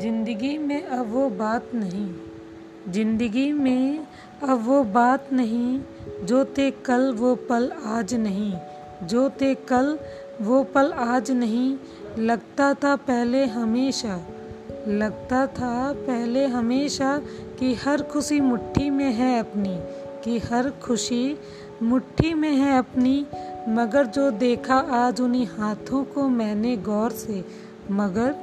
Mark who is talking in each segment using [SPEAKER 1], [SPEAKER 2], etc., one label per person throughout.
[SPEAKER 1] ज़िंदगी में अब वो बात नहीं। ज़िंदगी में अब वो बात नहीं। जो थे कल वो पल आज नहीं। जो थे कल वो पल आज नहीं। लगता था पहले हमेशा। लगता था पहले हमेशा कि हर खुशी मुट्ठी में है अपनी। कि हर खुशी मुट्ठी में है अपनी। मगर जो देखा आज उन्हीं हाथों को मैंने गौर से। मगर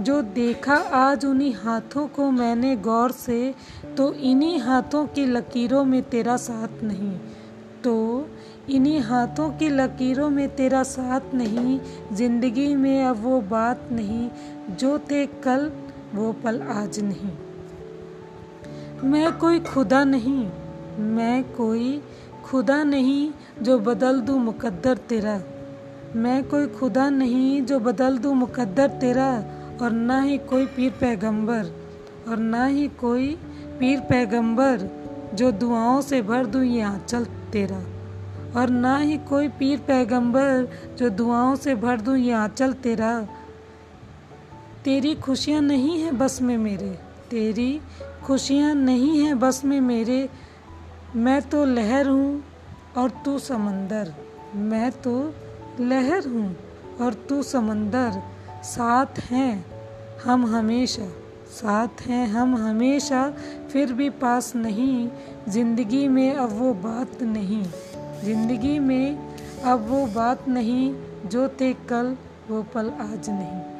[SPEAKER 1] जो देखा, आज उन्हीं हाथों को मैंने गौर से तो इन्हीं हाथों की लकीरों में तेरा साथ नहीं। तो इन्हीं हाथों की लकीरों में तेरा साथ नहीं, ज़िंदगी में अब वो बात नहीं, जो थे कल, वो पल आज नहीं। मैं कोई खुदा नहीं, मैं कोई खुदा नहीं जो बदल दूँ मुकद्दर तेरा। मैं कोई खुदा नहीं जो बदल दूँ मुकद्दर तेरा। और ना ही कोई पीर पैगंबर और ना ही कोई पीर पैगंबर जो दुआओं से भर दूँ ये आंचल तेरा। और ना ही कोई पीर पैगंबर जो दुआओं से भर दूँ ये आंचल तेरा। तेरी खुशियाँ नहीं हैं बस में मेरे, तेरी खुशियाँ नहीं हैं बस में मेरे। मैं तो लहर हूँ और तू समंदर, मैं तो लहर हूँ और तू समंदर। साथ हैं, हम हमेशा। साथ हैं, हम हमेशा, फिर भी पास नहीं। ज़िंदगी में अब वो बात नहीं। ज़िंदगी में अब वो बात नहीं, जो थे कल, वो पल आज नहीं।